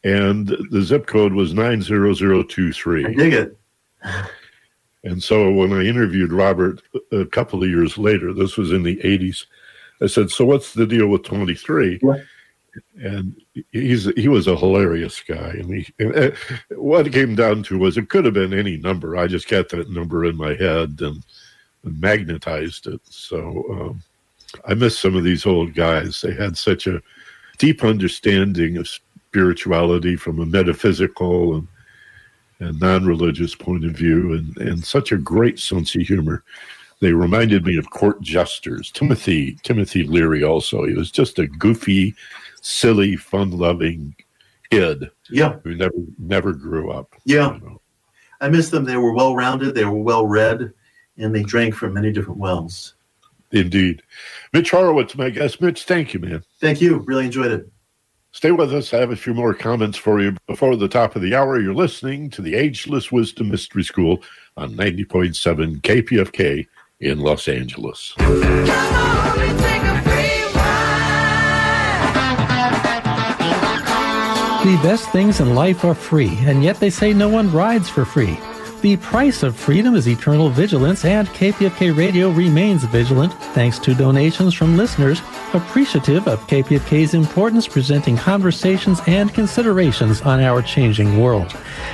and the zip code was 90023. I dig it. And so when I interviewed Robert a couple of years later, this was in the 80s, I said, So what's the deal with 23? What? And he's he was a hilarious guy. And, he, and uh, what it came down to was it could have been any number. I just got that number in my head. And magnetized it. So um, I miss some of these old guys. They had such a deep understanding of spirituality from a metaphysical and and non-religious point of view, and and such a great sense of humor. They reminded me of court jesters. Timothy Timothy Leary also. He was just a goofy, silly, fun-loving kid. Yeah, who never never grew up. Yeah. You know. I miss them. They were well rounded. They were well read and they drank from many different wells. Indeed. Mitch Horowitz, my guest. Mitch, thank you, man. Thank you. Really enjoyed it. Stay with us. I have a few more comments for you before the top of the hour. You're listening to the Ageless Wisdom Mystery School on 90.7 KPFK in Los Angeles. The best things in life are free, and yet they say no one rides for free. The price of freedom is eternal vigilance, and KPFK Radio remains vigilant thanks to donations from listeners appreciative of KPFK's importance presenting conversations and considerations on our changing world.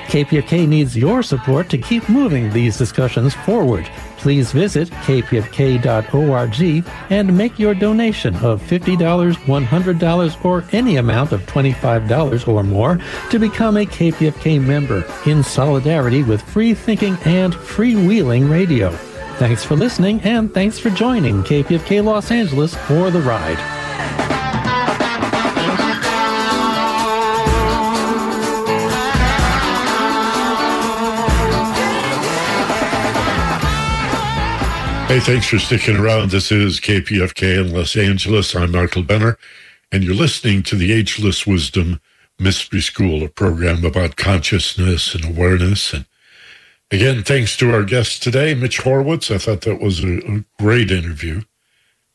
KPFK needs your support to keep moving these discussions forward. Please visit kpfk.org and make your donation of $50, $100, or any amount of $25 or more to become a KPFK member in solidarity with free thinking and freewheeling radio. Thanks for listening and thanks for joining KPFK Los Angeles for the ride. Hey, thanks for sticking around. This is KPFK in Los Angeles. I'm Michael Benner, and you're listening to the Ageless Wisdom Mystery School, a program about consciousness and awareness. And again, thanks to our guest today, Mitch Horowitz. I thought that was a, a great interview.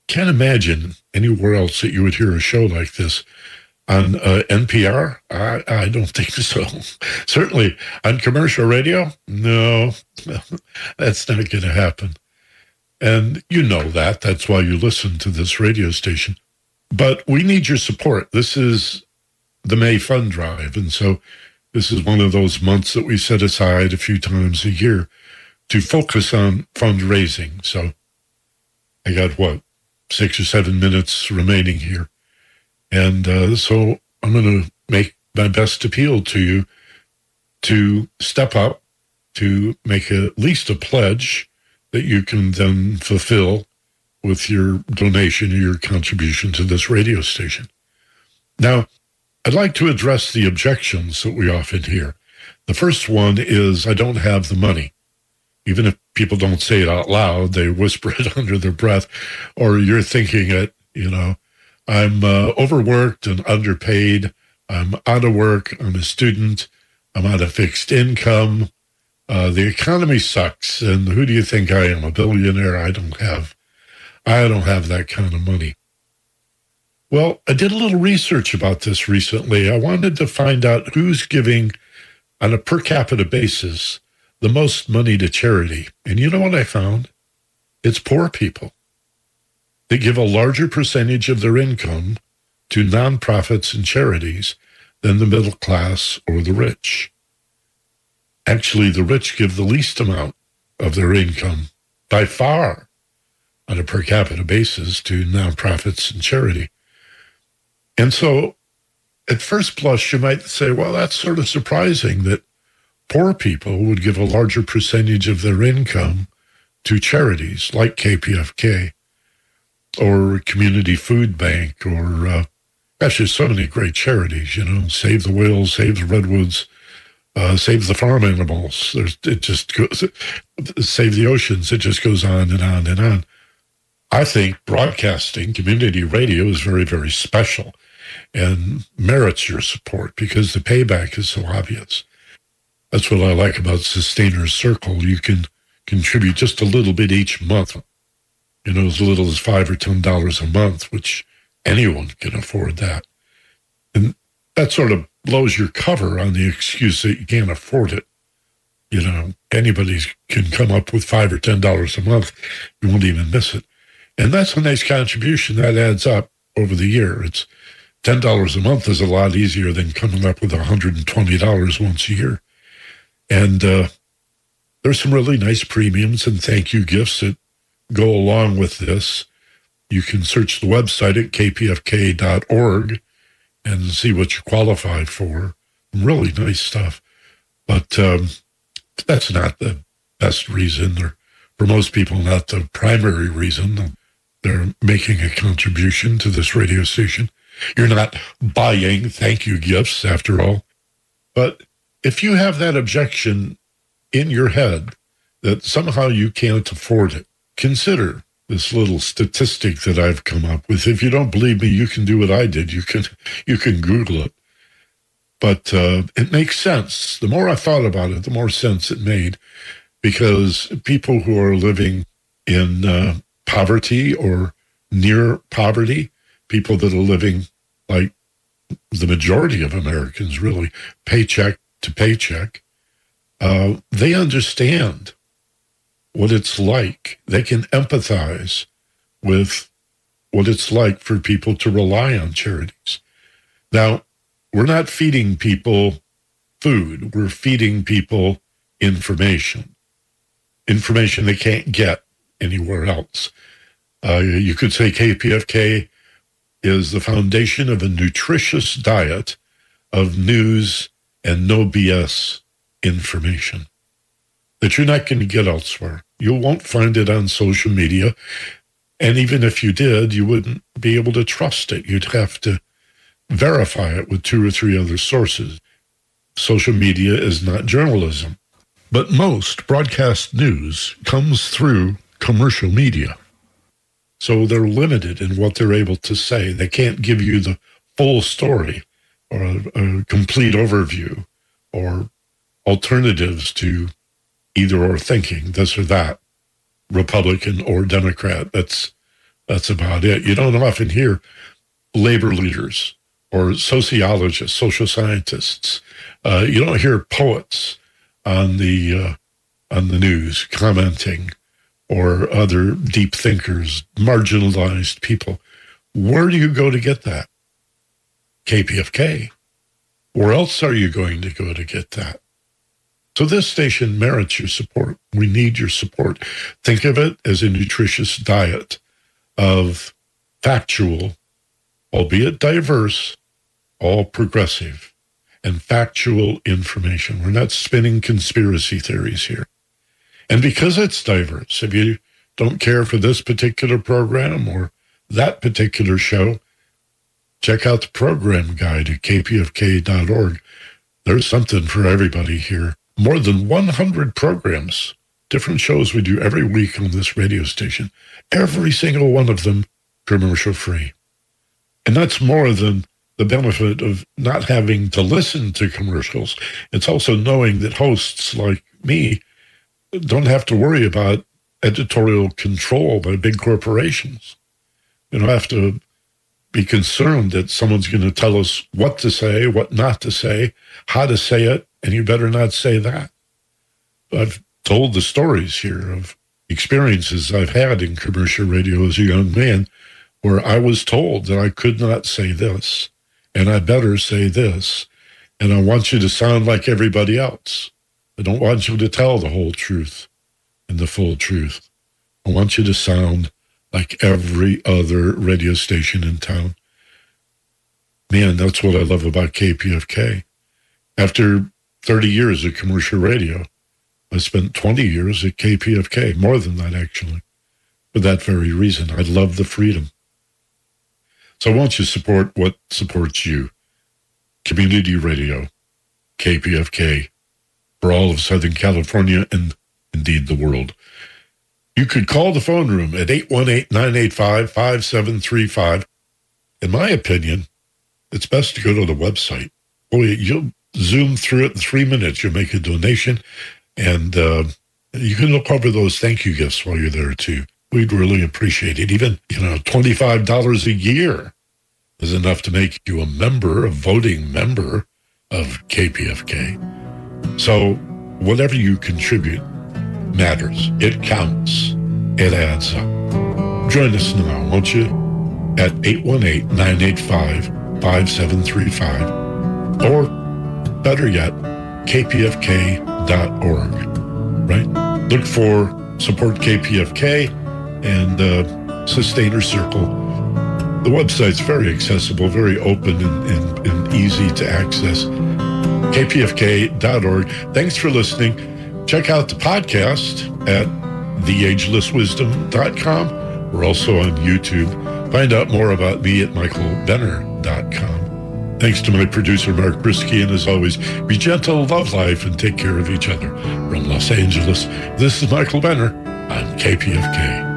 Can't imagine anywhere else that you would hear a show like this on uh, NPR? I, I, don't think (laughs) so. Certainly on commercial radio? No, (laughs) that's not going to happen. And you know that. That's why you listen to this radio station. But we need your support. This is the May Fund Drive. And so this is one of those months that we set aside a few times a year to focus on fundraising. So I got what, six or seven minutes remaining here. And uh, so I'm going to make my best appeal to you to step up, to make at least a pledge that you can then fulfill with your donation or your contribution to this radio station. Now, I'd like to address the objections that we often hear. The first one is I don't have the money. Even if people don't say it out loud, they whisper (laughs) it under their breath, or you're thinking it, you know, I'm uh, overworked and underpaid. I'm out of work. I'm a student. I'm on a fixed income. Uh, the economy sucks. And who do you think I am? A billionaire? I don't have, I don't have that kind of money. Well, I did a little research about this recently. I wanted to find out who's giving on a per capita basis the most money to charity. And you know what I found? It's poor people. They give a larger percentage of their income to nonprofits and charities than the middle class or the rich. Actually, the rich give the least amount of their income by far on a per capita basis to nonprofits and charity. And so at first blush, you might say, well, that's sort of surprising that poor people would give a larger percentage of their income to charities like KPFK or Community Food Bank or, uh, gosh, there's so many great charities, you know, Save the Whales, Save the Redwoods, uh, Save the Farm Animals. There's, it just goes, Save the Oceans. It just goes on and on and on. I think broadcasting, community radio is very, very special and merits your support because the payback is so obvious. That's what I like about Sustainers Circle. You can contribute just a little bit each month, you know, as little as five or ten dollars a month, which anyone can afford that. And that sort of blows your cover on the excuse that you can't afford it. You know, anybody can come up with five or ten dollars a month. You won't even miss it. And that's a nice contribution that adds up over the year. It's $10 a month is a lot easier than coming up with $120 once a year. And uh, there's some really nice premiums and thank you gifts that go along with this. You can search the website at kpfk.org and see what you qualify for. Really nice stuff. But um, that's not the best reason, or for most people, not the primary reason they're making a contribution to this radio station. You're not buying thank you gifts after all. But if you have that objection in your head that somehow you can't afford it, consider this little statistic that I've come up with. If you don't believe me, you can do what I did. You can (laughs) you can Google it. But uh, it makes sense. The more I thought about it, the more sense it made, because people who are living in uh, poverty or near poverty people that are living like the majority of Americans, really, paycheck to paycheck, uh, they understand what it's like. They can empathize with what it's like for people to rely on charities. Now, we're not feeding people food, we're feeding people information, information they can't get anywhere else. Uh, you could say KPFK is the foundation of a nutritious diet of news and no BS information that you're not going to get elsewhere. You won't find it on social media. And even if you did, you wouldn't be able to trust it. You'd have to verify it with two or three other sources. Social media is not journalism. But most broadcast news comes through commercial media. So they're limited in what they're able to say. They can't give you the full story or a, a complete overview or alternatives to either or thinking this or that, Republican or Democrat. That's that's about it. You don't often hear labor leaders or sociologists, social scientists. Uh, you don't hear poets on the uh, on the news commenting or other deep thinkers, marginalized people. Where do you go to get that? KPFK. Where else are you going to go to get that? So this station merits your support. We need your support. Think of it as a nutritious diet of factual, albeit diverse, all progressive and factual information. We're not spinning conspiracy theories here. And because it's diverse, if you don't care for this particular program or that particular show, check out the program guide at kpfk.org. There's something for everybody here. More than 100 programs, different shows we do every week on this radio station. Every single one of them commercial free. And that's more than the benefit of not having to listen to commercials. It's also knowing that hosts like me don't have to worry about editorial control by big corporations. You don't have to be concerned that someone's going to tell us what to say, what not to say, how to say it, and you better not say that. I've told the stories here of experiences I've had in commercial radio as a young man where I was told that I could not say this and I better say this. And I want you to sound like everybody else. I don't want you to tell the whole truth and the full truth. I want you to sound like every other radio station in town. Man, that's what I love about KPFK. After 30 years of commercial radio, I spent 20 years at KPFK, more than that actually, for that very reason. I love the freedom. So I want you to support what supports you. Community Radio, KPFK, for all of Southern California and indeed the world. You could call the phone room at 818-985-5735. In my opinion, it's best to go to the website. Boy, you'll zoom through it in three minutes. You'll make a donation and uh, you can look over those thank you gifts while you're there too. We'd really appreciate it. Even, you know, $25 a year is enough to make you a member, a voting member of KPFK. So whatever you contribute matters. It counts. It adds up. Join us now, won't you? At 818-985-5735 or better yet, kpfk.org, right? Look for support KPFK and uh, Sustainer Circle. The website's very accessible, very open and, and, and easy to access. kpfk.org. Thanks for listening. Check out the podcast at theagelesswisdom.com. We're also on YouTube. Find out more about me at michaelbenner.com. Thanks to my producer, Mark Brisky, and as always, be gentle, love life, and take care of each other. From Los Angeles, this is Michael Benner on KPFK.